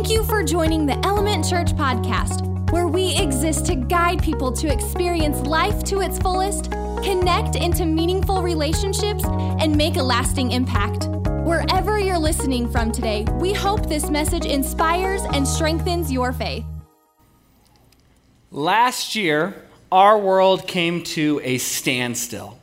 Thank you for joining the Element Church podcast, where we exist to guide people to experience life to its fullest, connect into meaningful relationships, and make a lasting impact. Wherever you're listening from today, we hope this message inspires and strengthens your faith. Last year, our world came to a standstill.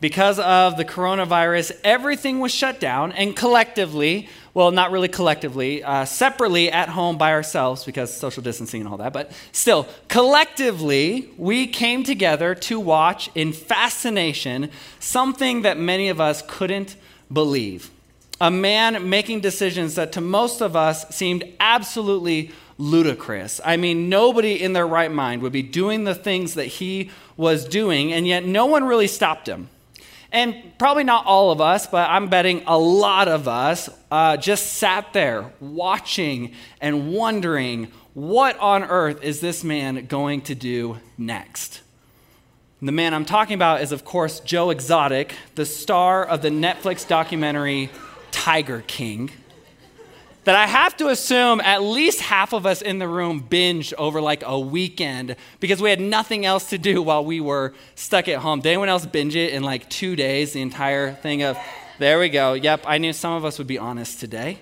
Because of the coronavirus, everything was shut down, and collectively, well, not really collectively, uh, separately at home by ourselves because social distancing and all that, but still, collectively, we came together to watch in fascination something that many of us couldn't believe. A man making decisions that to most of us seemed absolutely ludicrous. I mean, nobody in their right mind would be doing the things that he was doing, and yet no one really stopped him. And probably not all of us, but I'm betting a lot of us uh, just sat there watching and wondering what on earth is this man going to do next? The man I'm talking about is, of course, Joe Exotic, the star of the Netflix documentary Tiger King that I have to assume at least half of us in the room binged over like a weekend because we had nothing else to do while we were stuck at home. Did anyone else binge it in like two days, the entire thing of, there we go. Yep, I knew some of us would be honest today.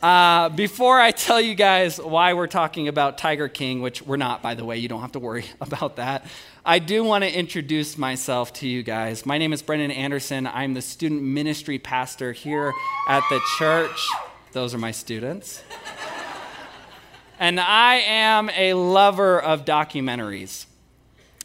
Uh, before I tell you guys why we're talking about Tiger King, which we're not, by the way, you don't have to worry about that, I do want to introduce myself to you guys. My name is Brendan Anderson. I'm the student ministry pastor here at the church. Those are my students. and I am a lover of documentaries.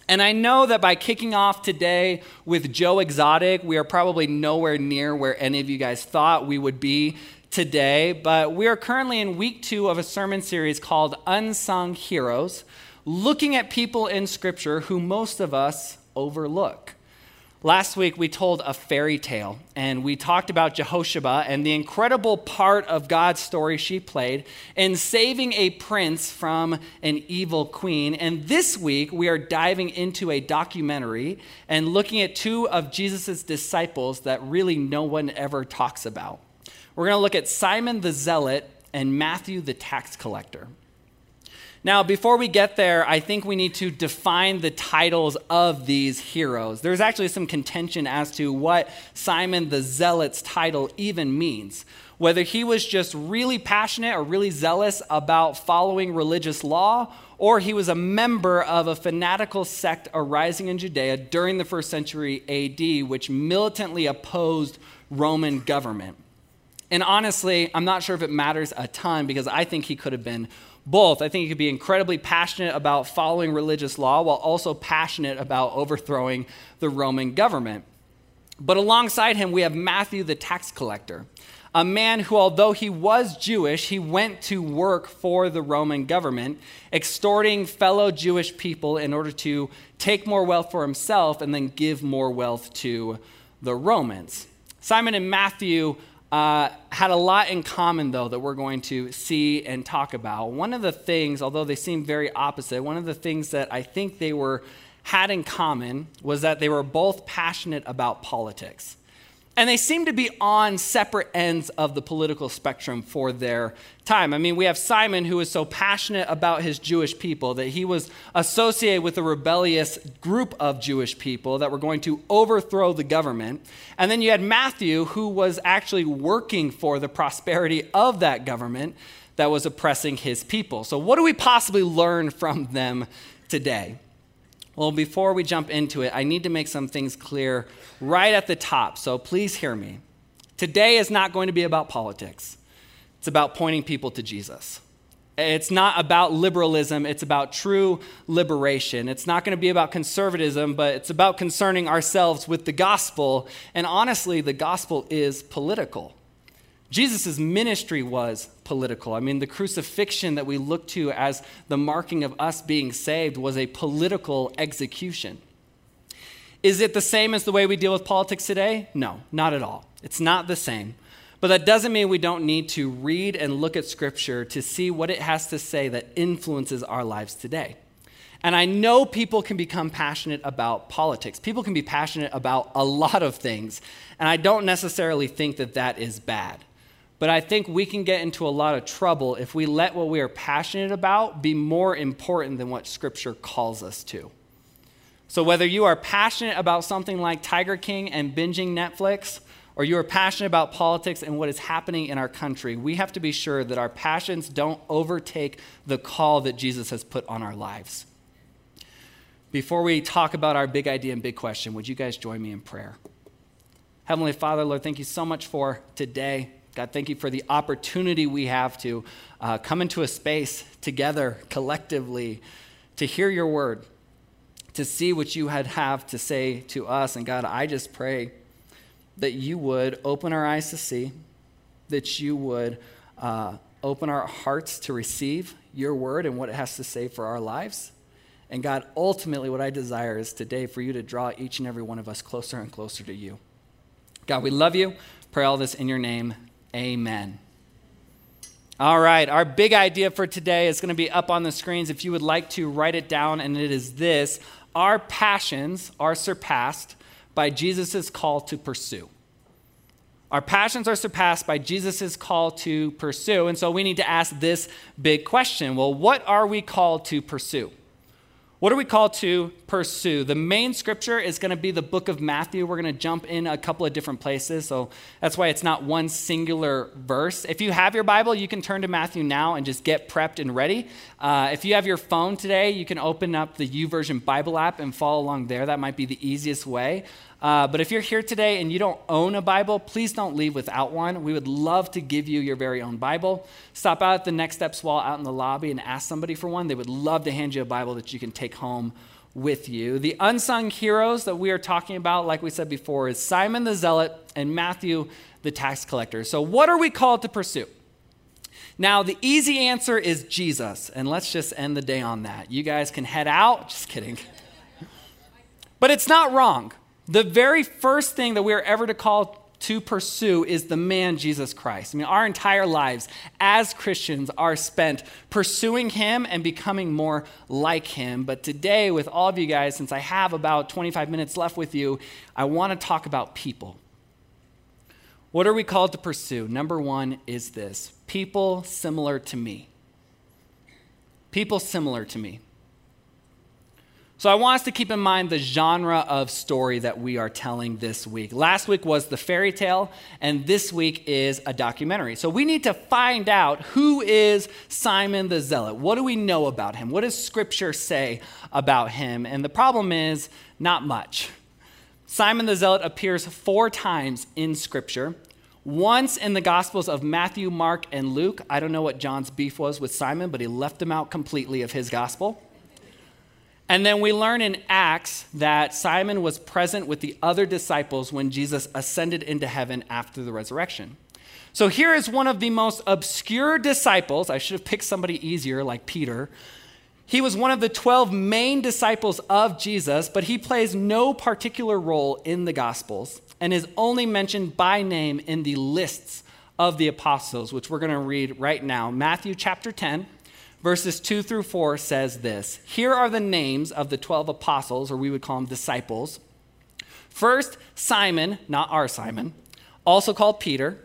And I know that by kicking off today with Joe Exotic, we are probably nowhere near where any of you guys thought we would be today. But we are currently in week two of a sermon series called Unsung Heroes, looking at people in Scripture who most of us overlook. Last week, we told a fairy tale, and we talked about Jehosheba and the incredible part of God's story she played in saving a prince from an evil queen. And this week, we are diving into a documentary and looking at two of Jesus' disciples that really no one ever talks about. We're going to look at Simon the Zealot and Matthew the tax collector. Now, before we get there, I think we need to define the titles of these heroes. There's actually some contention as to what Simon the Zealot's title even means. Whether he was just really passionate or really zealous about following religious law, or he was a member of a fanatical sect arising in Judea during the first century AD, which militantly opposed Roman government. And honestly, I'm not sure if it matters a ton because I think he could have been both. I think he could be incredibly passionate about following religious law while also passionate about overthrowing the Roman government. But alongside him, we have Matthew the tax collector, a man who, although he was Jewish, he went to work for the Roman government, extorting fellow Jewish people in order to take more wealth for himself and then give more wealth to the Romans. Simon and Matthew uh, had a lot in common, though, that we're going to see and talk about. One of the things, although they seem very opposite, one of the things that I think they were had in common was that they were both passionate about politics. And they seem to be on separate ends of the political spectrum for their time. I mean, we have Simon, who is so passionate about his Jewish people that he was associated with a rebellious group of Jewish people that were going to overthrow the government. And then you had Matthew, who was actually working for the prosperity of that government that was oppressing his people. So, what do we possibly learn from them today? Well, before we jump into it, I need to make some things clear right at the top, so please hear me. Today is not going to be about politics, it's about pointing people to Jesus. It's not about liberalism, it's about true liberation. It's not going to be about conservatism, but it's about concerning ourselves with the gospel. And honestly, the gospel is political. Jesus' ministry was political. I mean, the crucifixion that we look to as the marking of us being saved was a political execution. Is it the same as the way we deal with politics today? No, not at all. It's not the same. But that doesn't mean we don't need to read and look at Scripture to see what it has to say that influences our lives today. And I know people can become passionate about politics. People can be passionate about a lot of things. And I don't necessarily think that that is bad. But I think we can get into a lot of trouble if we let what we are passionate about be more important than what Scripture calls us to. So, whether you are passionate about something like Tiger King and binging Netflix, or you are passionate about politics and what is happening in our country, we have to be sure that our passions don't overtake the call that Jesus has put on our lives. Before we talk about our big idea and big question, would you guys join me in prayer? Heavenly Father, Lord, thank you so much for today. God, thank you for the opportunity we have to uh, come into a space together, collectively, to hear your word, to see what you had have to say to us. And God, I just pray that you would open our eyes to see, that you would uh, open our hearts to receive your word and what it has to say for our lives. And God, ultimately, what I desire is today for you to draw each and every one of us closer and closer to you. God, we love you. Pray all this in your name. Amen. All right, our big idea for today is going to be up on the screens if you would like to write it down, and it is this Our passions are surpassed by Jesus' call to pursue. Our passions are surpassed by Jesus' call to pursue. And so we need to ask this big question well, what are we called to pursue? What are we called to pursue? The main scripture is going to be the book of Matthew. We're going to jump in a couple of different places. So that's why it's not one singular verse. If you have your Bible, you can turn to Matthew now and just get prepped and ready. Uh, if you have your phone today, you can open up the YouVersion Bible app and follow along there. That might be the easiest way. Uh, but if you're here today and you don't own a Bible, please don't leave without one. We would love to give you your very own Bible. Stop out at the Next Steps wall out in the lobby and ask somebody for one. They would love to hand you a Bible that you can take home with you. The unsung heroes that we are talking about, like we said before, is Simon the Zealot and Matthew the tax collector. So, what are we called to pursue? Now, the easy answer is Jesus, and let's just end the day on that. You guys can head out. Just kidding. But it's not wrong. The very first thing that we are ever to call to pursue is the man Jesus Christ. I mean, our entire lives as Christians are spent pursuing him and becoming more like him. But today, with all of you guys, since I have about 25 minutes left with you, I want to talk about people. What are we called to pursue? Number one is this people similar to me. People similar to me. So I want us to keep in mind the genre of story that we are telling this week. Last week was the fairy tale, and this week is a documentary. So we need to find out who is Simon the Zealot. What do we know about him? What does Scripture say about him? And the problem is not much. Simon the Zealot appears four times in Scripture. Once in the Gospels of Matthew, Mark, and Luke. I don't know what John's beef was with Simon, but he left him out completely of his gospel. And then we learn in Acts that Simon was present with the other disciples when Jesus ascended into heaven after the resurrection. So here is one of the most obscure disciples. I should have picked somebody easier like Peter. He was one of the 12 main disciples of Jesus, but he plays no particular role in the Gospels and is only mentioned by name in the lists of the apostles, which we're going to read right now. Matthew chapter 10, verses 2 through 4 says this Here are the names of the 12 apostles, or we would call them disciples. First, Simon, not our Simon, also called Peter.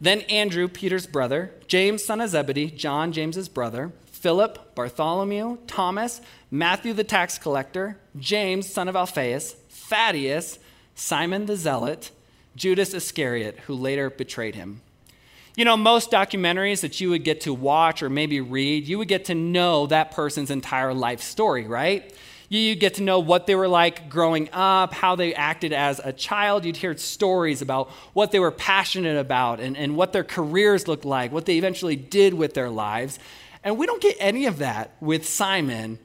Then Andrew, Peter's brother. James, son of Zebedee. John, James's brother. Philip, Bartholomew, Thomas, Matthew the tax collector. James, son of Alphaeus. Thaddeus, Simon the zealot. Judas Iscariot, who later betrayed him. You know, most documentaries that you would get to watch or maybe read, you would get to know that person's entire life story, right? You get to know what they were like growing up, how they acted as a child. You'd hear stories about what they were passionate about and, and what their careers looked like, what they eventually did with their lives. And we don't get any of that with Simon,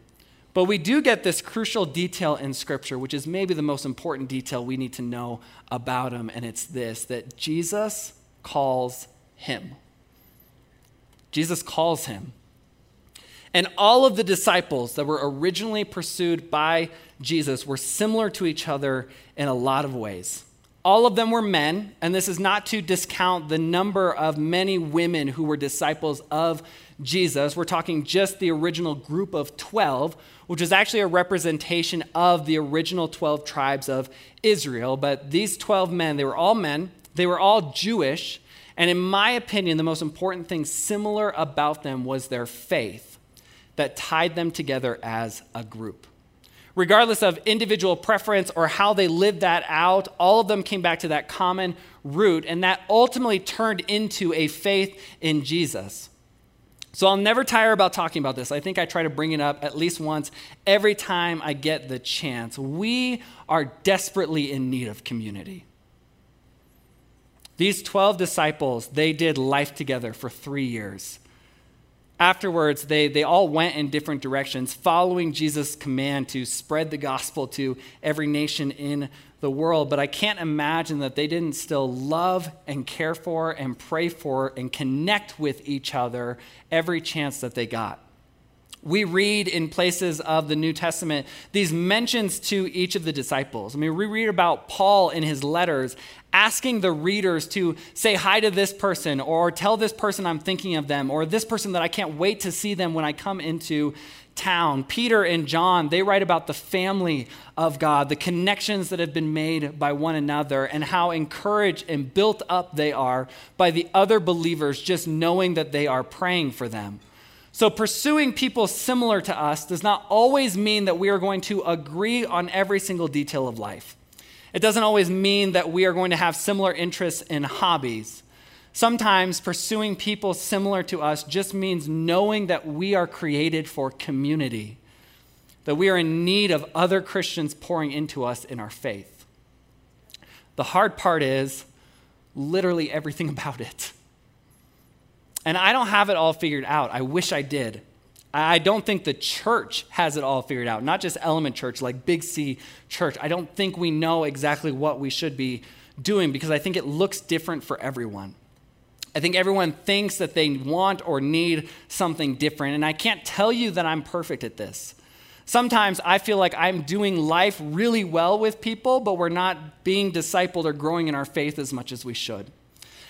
but we do get this crucial detail in Scripture, which is maybe the most important detail we need to know about him. And it's this that Jesus calls him. Jesus calls him. And all of the disciples that were originally pursued by Jesus were similar to each other in a lot of ways. All of them were men, and this is not to discount the number of many women who were disciples of Jesus. We're talking just the original group of 12, which is actually a representation of the original 12 tribes of Israel. But these 12 men, they were all men, they were all Jewish, And in my opinion, the most important thing similar about them was their faith that tied them together as a group. Regardless of individual preference or how they lived that out, all of them came back to that common root, and that ultimately turned into a faith in Jesus. So I'll never tire about talking about this. I think I try to bring it up at least once every time I get the chance. We are desperately in need of community. These 12 disciples, they did life together for three years. Afterwards, they, they all went in different directions, following Jesus' command to spread the gospel to every nation in the world. But I can't imagine that they didn't still love and care for and pray for and connect with each other every chance that they got. We read in places of the New Testament these mentions to each of the disciples. I mean, we read about Paul in his letters asking the readers to say hi to this person or tell this person I'm thinking of them or this person that I can't wait to see them when I come into town. Peter and John, they write about the family of God, the connections that have been made by one another, and how encouraged and built up they are by the other believers just knowing that they are praying for them. So, pursuing people similar to us does not always mean that we are going to agree on every single detail of life. It doesn't always mean that we are going to have similar interests in hobbies. Sometimes pursuing people similar to us just means knowing that we are created for community, that we are in need of other Christians pouring into us in our faith. The hard part is literally everything about it. And I don't have it all figured out. I wish I did. I don't think the church has it all figured out, not just Element Church, like Big C Church. I don't think we know exactly what we should be doing because I think it looks different for everyone. I think everyone thinks that they want or need something different, and I can't tell you that I'm perfect at this. Sometimes I feel like I'm doing life really well with people, but we're not being discipled or growing in our faith as much as we should.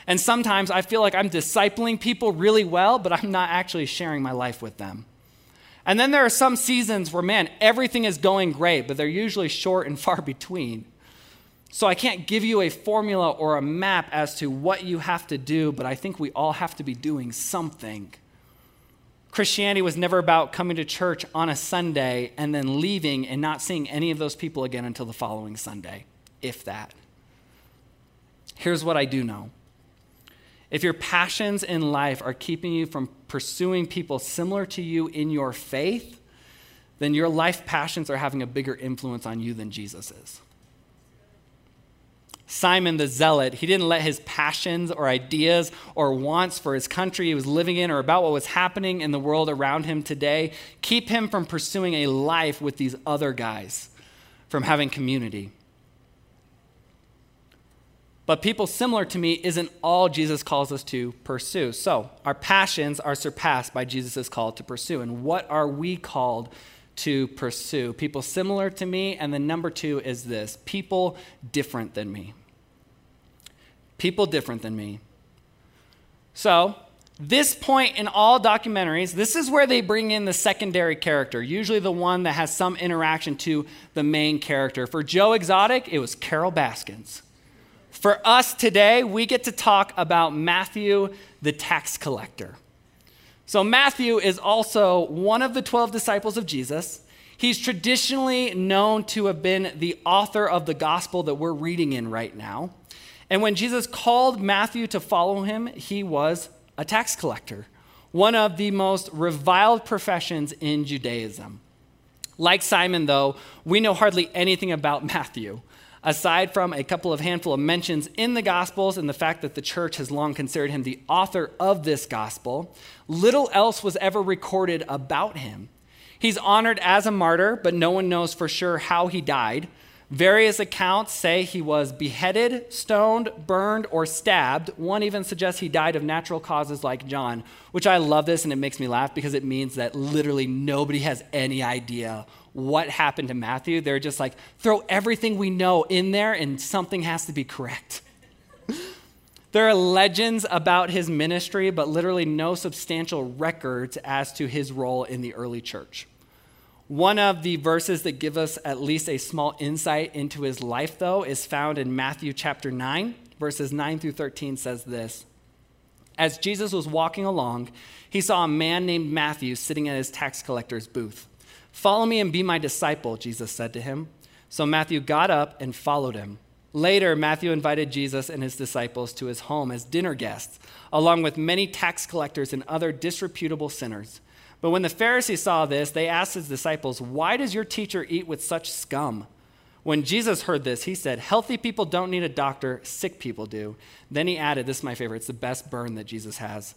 And sometimes I feel like I'm discipling people really well, but I'm not actually sharing my life with them. And then there are some seasons where, man, everything is going great, but they're usually short and far between. So I can't give you a formula or a map as to what you have to do, but I think we all have to be doing something. Christianity was never about coming to church on a Sunday and then leaving and not seeing any of those people again until the following Sunday, if that. Here's what I do know if your passions in life are keeping you from pursuing people similar to you in your faith, then your life passions are having a bigger influence on you than Jesus is. Simon the Zealot, he didn't let his passions or ideas or wants for his country he was living in or about what was happening in the world around him today keep him from pursuing a life with these other guys, from having community. But people similar to me isn't all Jesus calls us to pursue. So our passions are surpassed by Jesus' call to pursue. And what are we called to pursue? People similar to me. And then number two is this people different than me. People different than me. So, this point in all documentaries, this is where they bring in the secondary character, usually the one that has some interaction to the main character. For Joe Exotic, it was Carole Baskins. For us today, we get to talk about Matthew, the tax collector. So, Matthew is also one of the 12 disciples of Jesus. He's traditionally known to have been the author of the gospel that we're reading in right now. And when Jesus called Matthew to follow him, he was a tax collector, one of the most reviled professions in Judaism. Like Simon, though, we know hardly anything about Matthew aside from a couple of handful of mentions in the Gospels and the fact that the church has long considered him the author of this gospel, little else was ever recorded about him. He's honored as a martyr, but no one knows for sure how he died. Various accounts say he was beheaded, stoned, burned, or stabbed. One even suggests he died of natural causes like John, which I love this and it makes me laugh because it means that literally nobody has any idea what happened to Matthew. They're just like, throw everything we know in there and something has to be correct. there are legends about his ministry, but literally no substantial records as to his role in the early church. One of the verses that give us at least a small insight into his life, though, is found in Matthew chapter 9, verses 9 through 13 says this As Jesus was walking along, he saw a man named Matthew sitting at his tax collector's booth. Follow me and be my disciple, Jesus said to him. So Matthew got up and followed him. Later, Matthew invited Jesus and his disciples to his home as dinner guests, along with many tax collectors and other disreputable sinners. But when the Pharisees saw this, they asked his disciples, Why does your teacher eat with such scum? When Jesus heard this, he said, Healthy people don't need a doctor, sick people do. Then he added, This is my favorite, it's the best burn that Jesus has.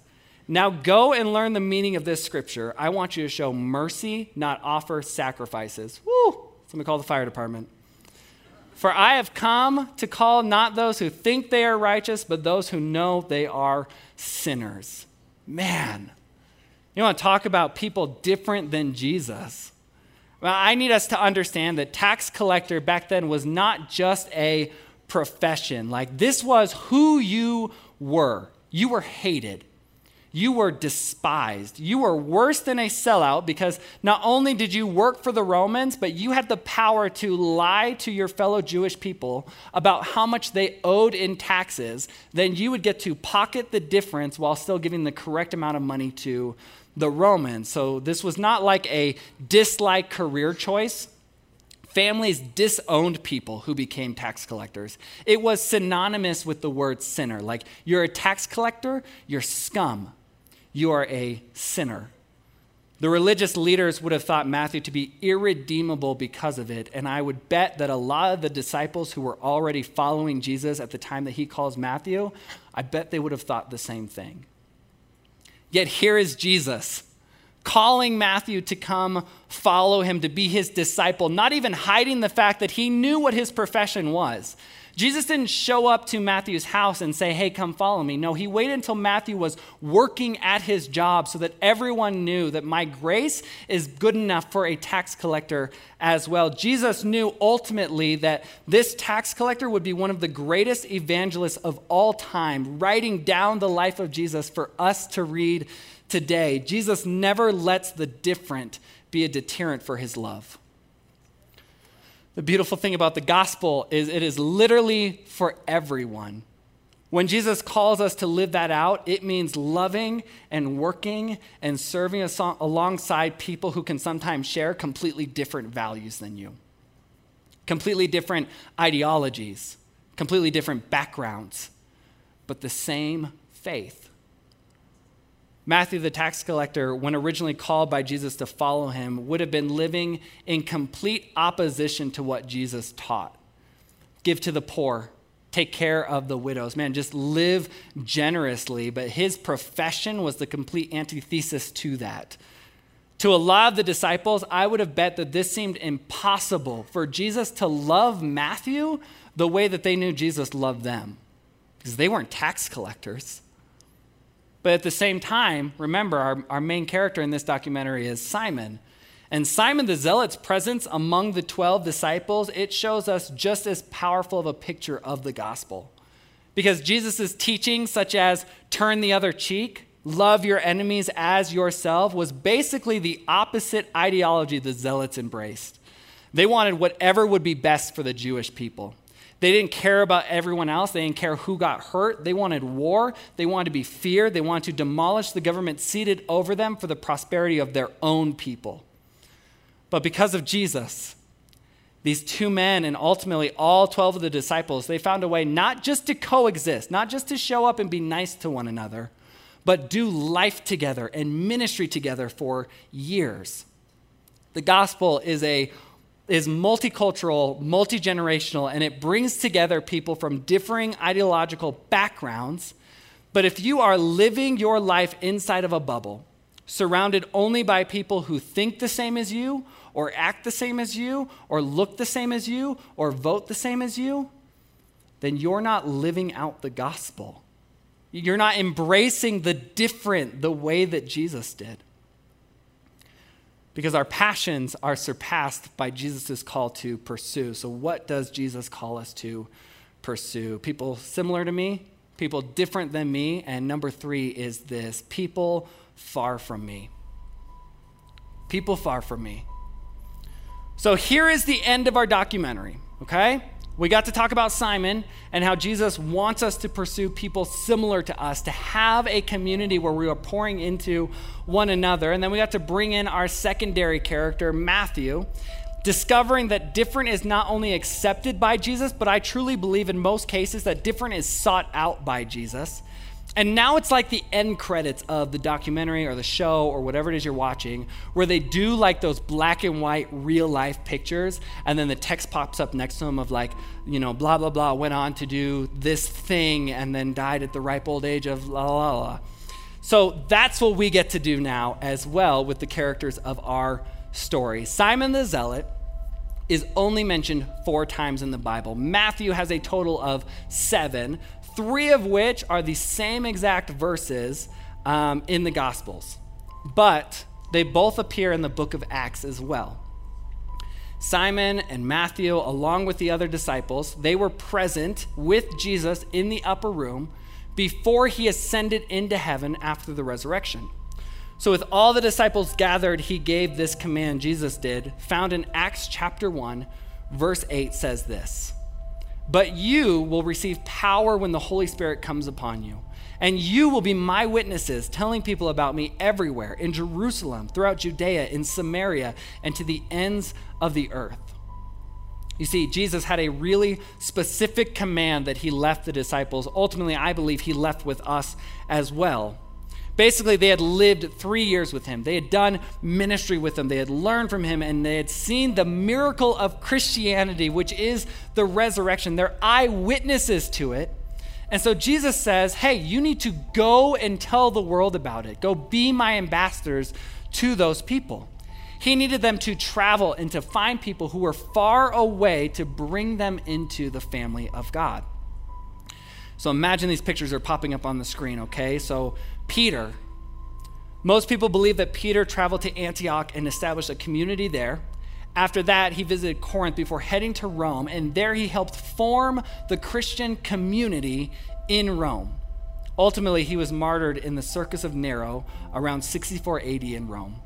Now go and learn the meaning of this scripture. I want you to show mercy, not offer sacrifices. Woo! Somebody call the fire department. For I have come to call not those who think they are righteous, but those who know they are sinners. Man, you want to talk about people different than Jesus? Well, I need us to understand that tax collector back then was not just a profession. Like, this was who you were. You were hated you were despised. You were worse than a sellout because not only did you work for the Romans, but you had the power to lie to your fellow Jewish people about how much they owed in taxes. Then you would get to pocket the difference while still giving the correct amount of money to the Romans. So this was not like a dislike career choice. Families disowned people who became tax collectors. It was synonymous with the word sinner. Like, you're a tax collector, you're scum you are a sinner. The religious leaders would have thought Matthew to be irredeemable because of it, and I would bet that a lot of the disciples who were already following Jesus at the time that he calls Matthew, I bet they would have thought the same thing. Yet here is Jesus calling Matthew to come follow him, to be his disciple, not even hiding the fact that he knew what his profession was. Jesus didn't show up to Matthew's house and say, Hey, come follow me. No, he waited until Matthew was working at his job so that everyone knew that my grace is good enough for a tax collector as well. Jesus knew ultimately that this tax collector would be one of the greatest evangelists of all time, writing down the life of Jesus for us to read today. Jesus never lets the different be a deterrent for his love. The beautiful thing about the gospel is it is literally for everyone. When Jesus calls us to live that out, it means loving and working and serving alongside people who can sometimes share completely different values than you, completely different ideologies, completely different backgrounds, but the same faith. Matthew, the tax collector, when originally called by Jesus to follow him, would have been living in complete opposition to what Jesus taught. Give to the poor, take care of the widows. Man, just live generously. But his profession was the complete antithesis to that. To a lot of the disciples, I would have bet that this seemed impossible for Jesus to love Matthew the way that they knew Jesus loved them, because they weren't tax collectors. But at the same time, remember, our, our main character in this documentary is Simon. And Simon the Zealot's presence among the 12 disciples, it shows us just as powerful of a picture of the gospel. Because Jesus' teaching, such as turn the other cheek, love your enemies as yourself, was basically the opposite ideology the Zealots embraced. They wanted whatever would be best for the Jewish people. They didn't care about everyone else. They didn't care who got hurt. They wanted war. They wanted to be feared. They wanted to demolish the government seated over them for the prosperity of their own people. But because of Jesus, these two men and ultimately all 12 of the disciples, they found a way not just to coexist, not just to show up and be nice to one another, but do life together and ministry together for years. The gospel is a is multicultural, multi generational, and it brings together people from differing ideological backgrounds. But if you are living your life inside of a bubble, surrounded only by people who think the same as you, or act the same as you, or look the same as you, or vote the same as you, then you're not living out the gospel. You're not embracing the different the way that Jesus did because our passions are surpassed by Jesus' call to pursue. So, what does Jesus call us to pursue? People similar to me, people different than me, and number three is this people far from me. People far from me. So, here is the end of our documentary, okay? We got to talk about Simon and how Jesus wants us to pursue people similar to us, to have a community where we are pouring into one another. And then we got to bring in our secondary character, Matthew, discovering that different is not only accepted by Jesus, but I truly believe in most cases that different is sought out by Jesus. And now it's like the end credits of the documentary or the show or whatever it is you're watching, where they do like those black and white real life pictures, and then the text pops up next to them of like, you know, blah, blah, blah, went on to do this thing and then died at the ripe old age of la, la, la. So that's what we get to do now as well with the characters of our story. Simon the Zealot is only mentioned four times in the Bible. Matthew has a total of seven three of which are the same exact verses um, in the Gospels. But they both appear in the book of Acts as well. Simon and Matthew, along with the other disciples, they were present with Jesus in the upper room before he ascended into heaven after the resurrection. So, with all the disciples gathered, he gave this command, Jesus did, found in Acts chapter 1, verse 8 says this but you will receive power when the Holy Spirit comes upon you. And you will be my witnesses, telling people about me everywhere in Jerusalem, throughout Judea, in Samaria, and to the ends of the earth. You see, Jesus had a really specific command that he left the disciples. Ultimately, I believe he left with us as well. Basically, they had lived three years with him. They had done ministry with him. They had learned from him, and they had seen the miracle of Christianity, which is the resurrection. They're eyewitnesses to it. And so Jesus says, Hey, you need to go and tell the world about it. Go be my ambassadors to those people. He needed them to travel and to find people who were far away to bring them into the family of God. So imagine these pictures are popping up on the screen, okay? So Peter. Most people believe that Peter traveled to Antioch and established a community there. After that, he visited Corinth before heading to Rome, and there he helped form the Christian community in Rome. Ultimately, he was martyred in the Circus of Nero around 64 AD in Rome.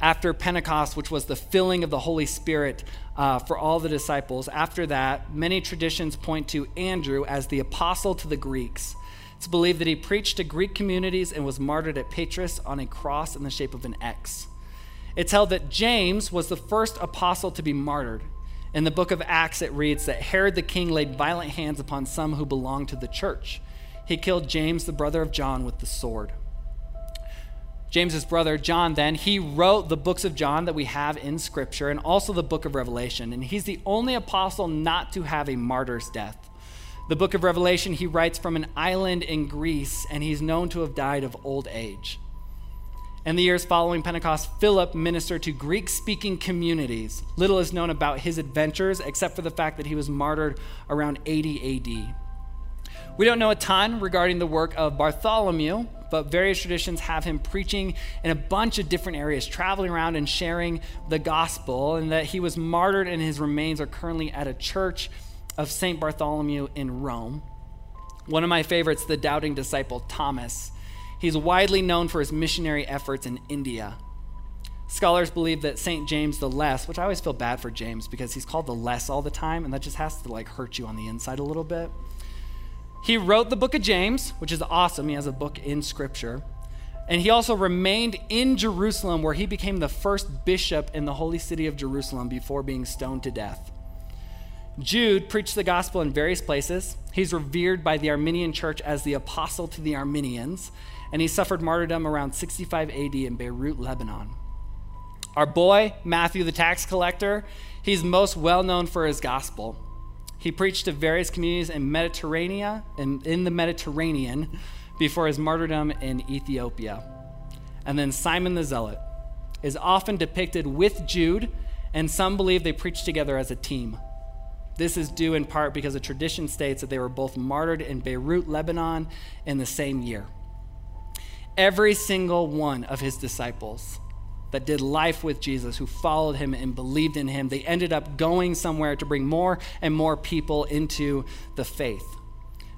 After Pentecost, which was the filling of the Holy Spirit uh, for all the disciples, after that, many traditions point to Andrew as the apostle to the Greeks. It's believed that he preached to Greek communities and was martyred at Patras on a cross in the shape of an X. It's held that James was the first apostle to be martyred. In the book of Acts, it reads that Herod the king laid violent hands upon some who belonged to the church. He killed James, the brother of John, with the sword. James's brother, John, then, he wrote the books of John that we have in Scripture and also the book of Revelation. And he's the only apostle not to have a martyr's death. The book of Revelation, he writes from an island in Greece, and he's known to have died of old age. In the years following Pentecost, Philip ministered to Greek speaking communities. Little is known about his adventures except for the fact that he was martyred around 80 AD. We don't know a ton regarding the work of Bartholomew, but various traditions have him preaching in a bunch of different areas, traveling around and sharing the gospel, and that he was martyred and his remains are currently at a church of St. Bartholomew in Rome. One of my favorites, the doubting disciple Thomas. He's widely known for his missionary efforts in India. Scholars believe that St. James the Less, which I always feel bad for James because he's called the Less all the time, and that just has to like hurt you on the inside a little bit. He wrote the book of James, which is awesome. He has a book in scripture. And he also remained in Jerusalem, where he became the first bishop in the holy city of Jerusalem before being stoned to death. Jude preached the gospel in various places. He's revered by the Armenian church as the apostle to the Armenians, and he suffered martyrdom around 65 AD in Beirut, Lebanon. Our boy, Matthew the tax collector, he's most well known for his gospel. He preached to various communities in Mediterranean and in the Mediterranean before his martyrdom in Ethiopia. And then Simon the Zealot is often depicted with Jude, and some believe they preached together as a team. This is due in part because the tradition states that they were both martyred in Beirut, Lebanon, in the same year. Every single one of his disciples that did life with Jesus, who followed him and believed in him, they ended up going somewhere to bring more and more people into the faith.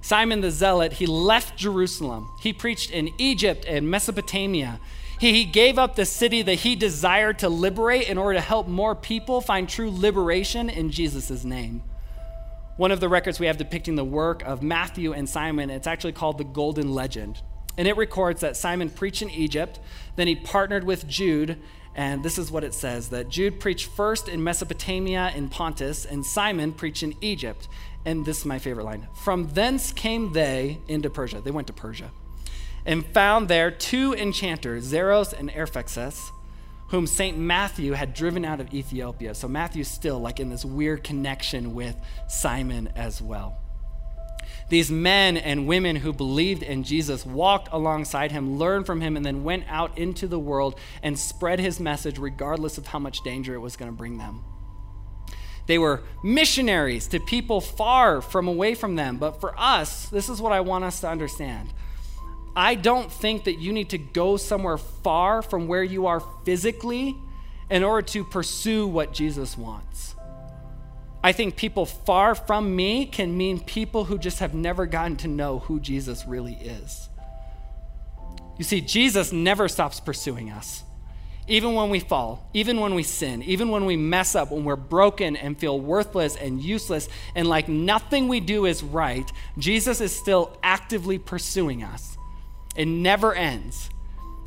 Simon the Zealot, he left Jerusalem. He preached in Egypt and Mesopotamia. He, he gave up the city that he desired to liberate in order to help more people find true liberation in Jesus' name. One of the records we have depicting the work of Matthew and Simon. It's actually called the Golden Legend. And it records that Simon preached in Egypt, then he partnered with Jude, and this is what it says that Jude preached first in Mesopotamia in Pontus, and Simon preached in Egypt. And this is my favorite line. From thence came they into Persia. They went to Persia and found there two enchanters, Zaroes and Arphaxas whom St. Matthew had driven out of Ethiopia. So Matthew's still like in this weird connection with Simon as well. These men and women who believed in Jesus walked alongside him, learned from him, and then went out into the world and spread his message regardless of how much danger it was going to bring them. They were missionaries to people far from away from them. But for us, this is what I want us to understand I don't think that you need to go somewhere far from where you are physically in order to pursue what Jesus wants. I think people far from me can mean people who just have never gotten to know who Jesus really is. You see, Jesus never stops pursuing us. Even when we fall, even when we sin, even when we mess up, when we're broken and feel worthless and useless and like nothing we do is right, Jesus is still actively pursuing us. It never ends.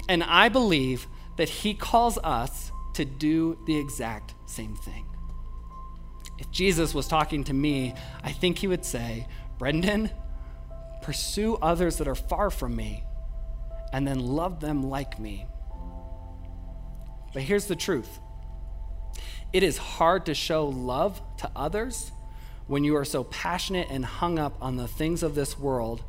And I believe that He calls us to do the exact same thing. If Jesus was talking to me, I think He would say, Brendan, pursue others that are far from me and then love them like me. But here's the truth it is hard to show love to others when you are so passionate and hung up on the things of this world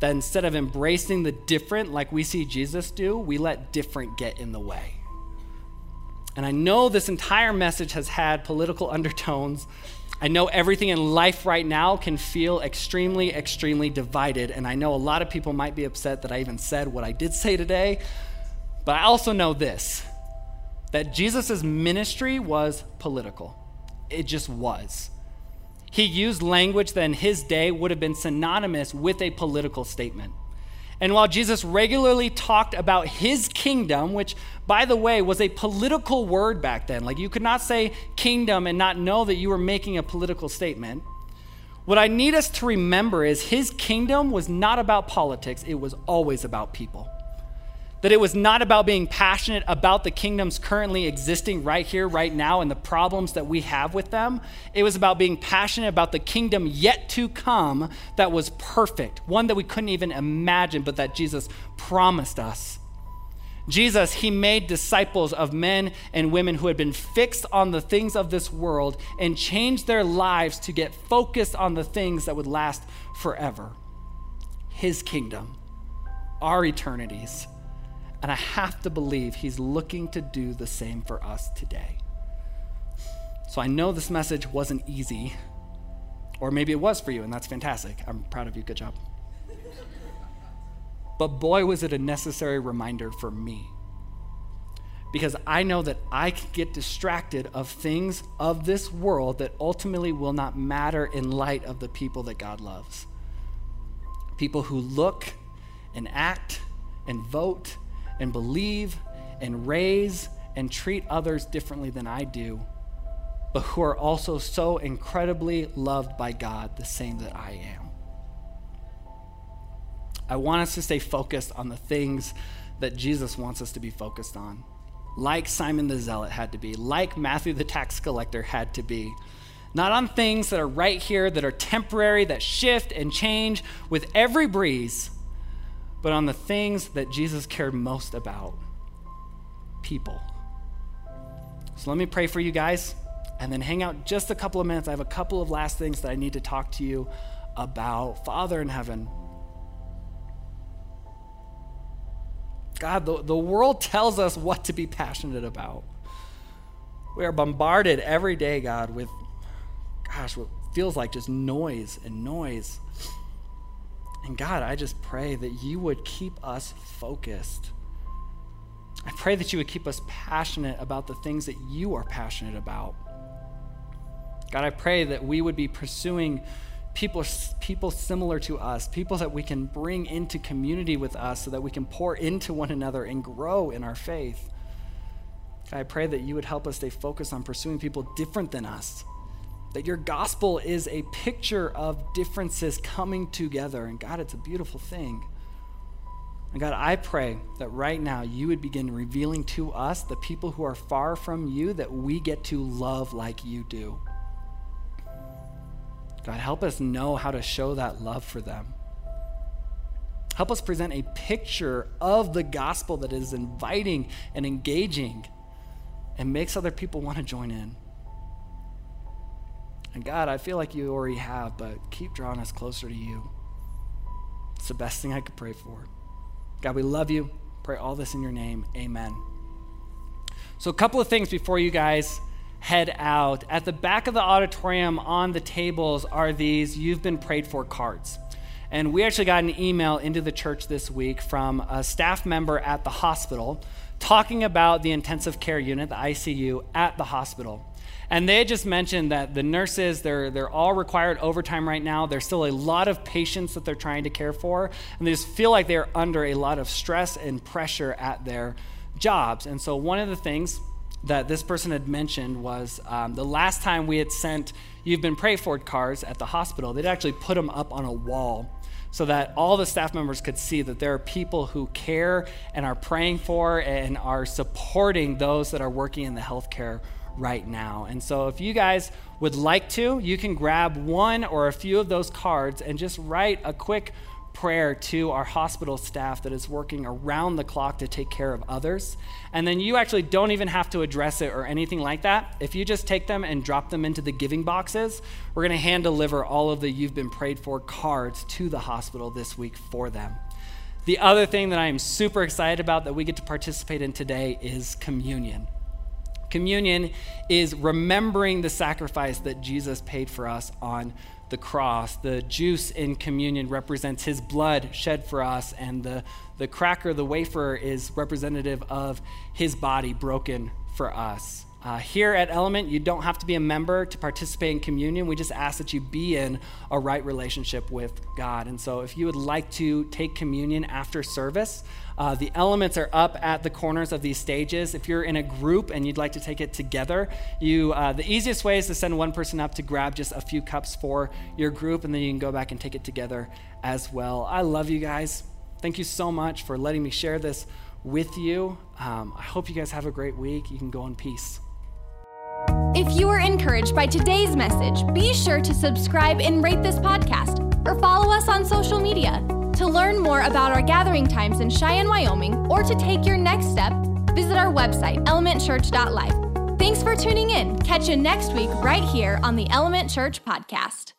that instead of embracing the different like we see Jesus do, we let different get in the way. And I know this entire message has had political undertones. I know everything in life right now can feel extremely, extremely divided. And I know a lot of people might be upset that I even said what I did say today. But I also know this that Jesus' ministry was political. It just was. He used language that in his day would have been synonymous with a political statement. And while Jesus regularly talked about his kingdom, which, by the way, was a political word back then, like you could not say kingdom and not know that you were making a political statement, what I need us to remember is his kingdom was not about politics, it was always about people. That it was not about being passionate about the kingdoms currently existing right here, right now, and the problems that we have with them. It was about being passionate about the kingdom yet to come that was perfect, one that we couldn't even imagine, but that Jesus promised us. Jesus, he made disciples of men and women who had been fixed on the things of this world and changed their lives to get focused on the things that would last forever. His kingdom, our eternities. And I have to believe he's looking to do the same for us today. So I know this message wasn't easy, or maybe it was for you, and that's fantastic. I'm proud of you. Good job. But boy, was it a necessary reminder for me. Because I know that I can get distracted of things of this world that ultimately will not matter in light of the people that God loves. People who look and act and vote and believe and raise and treat others differently than I do, but who are also so incredibly loved by God the same that I am. I want us to stay focused on the things that Jesus wants us to be focused on, like Simon the Zealot had to be, like Matthew the tax collector had to be. Not on things that are right here, that are temporary, that shift and change with every breeze but on the things that Jesus cared most about people. So let me pray for you guys and then hang out just a couple of minutes. I have a couple of last things that I need to talk to you about. Father in heaven, God, the, the world tells us what to be passionate about. We are bombarded every day, God, with, gosh, what feels like just noise and noise. And God, I just pray that you would keep us focused. I pray that you would keep us passionate about the things that you are passionate about. God, I pray that we would be pursuing people, people similar to us, people that we can bring into community with us so that we can pour into one another and grow in our faith. God, I pray that you would help us stay focused on pursuing people different than us, that your gospel is a picture of differences coming together. And God, it's a beautiful thing. And God, I pray that right now you would begin revealing to us, the people who are far from you, that we get to love like you do. God, help us know how to show that love for them. Help us present a picture of the gospel that is inviting and engaging and makes other people want to join in. And God, I feel like you already have, but keep drawing us closer to you. It's the best thing I could pray for. God, we love you. Pray all this in your name. Amen. So, a couple of things before you guys head out. At the back of the auditorium on the tables are these You've Been Prayed For cards. And we actually got an email into the church this week from a staff member at the hospital talking about the intensive care unit, the ICU, at the hospital. And they just mentioned that the nurses, they're, they're all required overtime right now. There's still a lot of patients that they're trying to care for. And they just feel like they're under a lot of stress and pressure at their jobs. And so, one of the things that this person had mentioned was um, the last time we had sent You've Been Prayed For cards at the hospital, they'd actually put them up on a wall so that all the staff members could see that there are people who care and are praying for and are supporting those that are working in the healthcare right now. And so, if you guys would like to, you can grab one or a few of those cards and just write a quick prayer to our hospital staff that is working around the clock to take care of others. And then you actually don't even have to address it or anything like that. If you just take them and drop them into the giving boxes, we're going to hand deliver all of the You've Been Prayed For cards to the hospital this week for them. The other thing that I am super excited about that we get to participate in today is communion. Communion is remembering the sacrifice that Jesus paid for us on the cross. The juice in communion represents his blood shed for us, and the, the cracker, the wafer, is representative of his body broken for us. Uh, here at Element, you don't have to be a member to participate in communion. We just ask that you be in a right relationship with God. And so, if you would like to take communion after service, uh, the elements are up at the corners of these stages. If you're in a group and you'd like to take it together, you uh, the easiest way is to send one person up to grab just a few cups for your group, and then you can go back and take it together as well. I love you guys. Thank you so much for letting me share this with you. Um, I hope you guys have a great week. You can go in peace. If you were encouraged by today's message, be sure to subscribe and rate this podcast or follow us on social media. To learn more about our gathering times in Cheyenne, Wyoming, or to take your next step, visit our website, elementchurch.life. Thanks for tuning in. Catch you next week right here on the Element Church Podcast.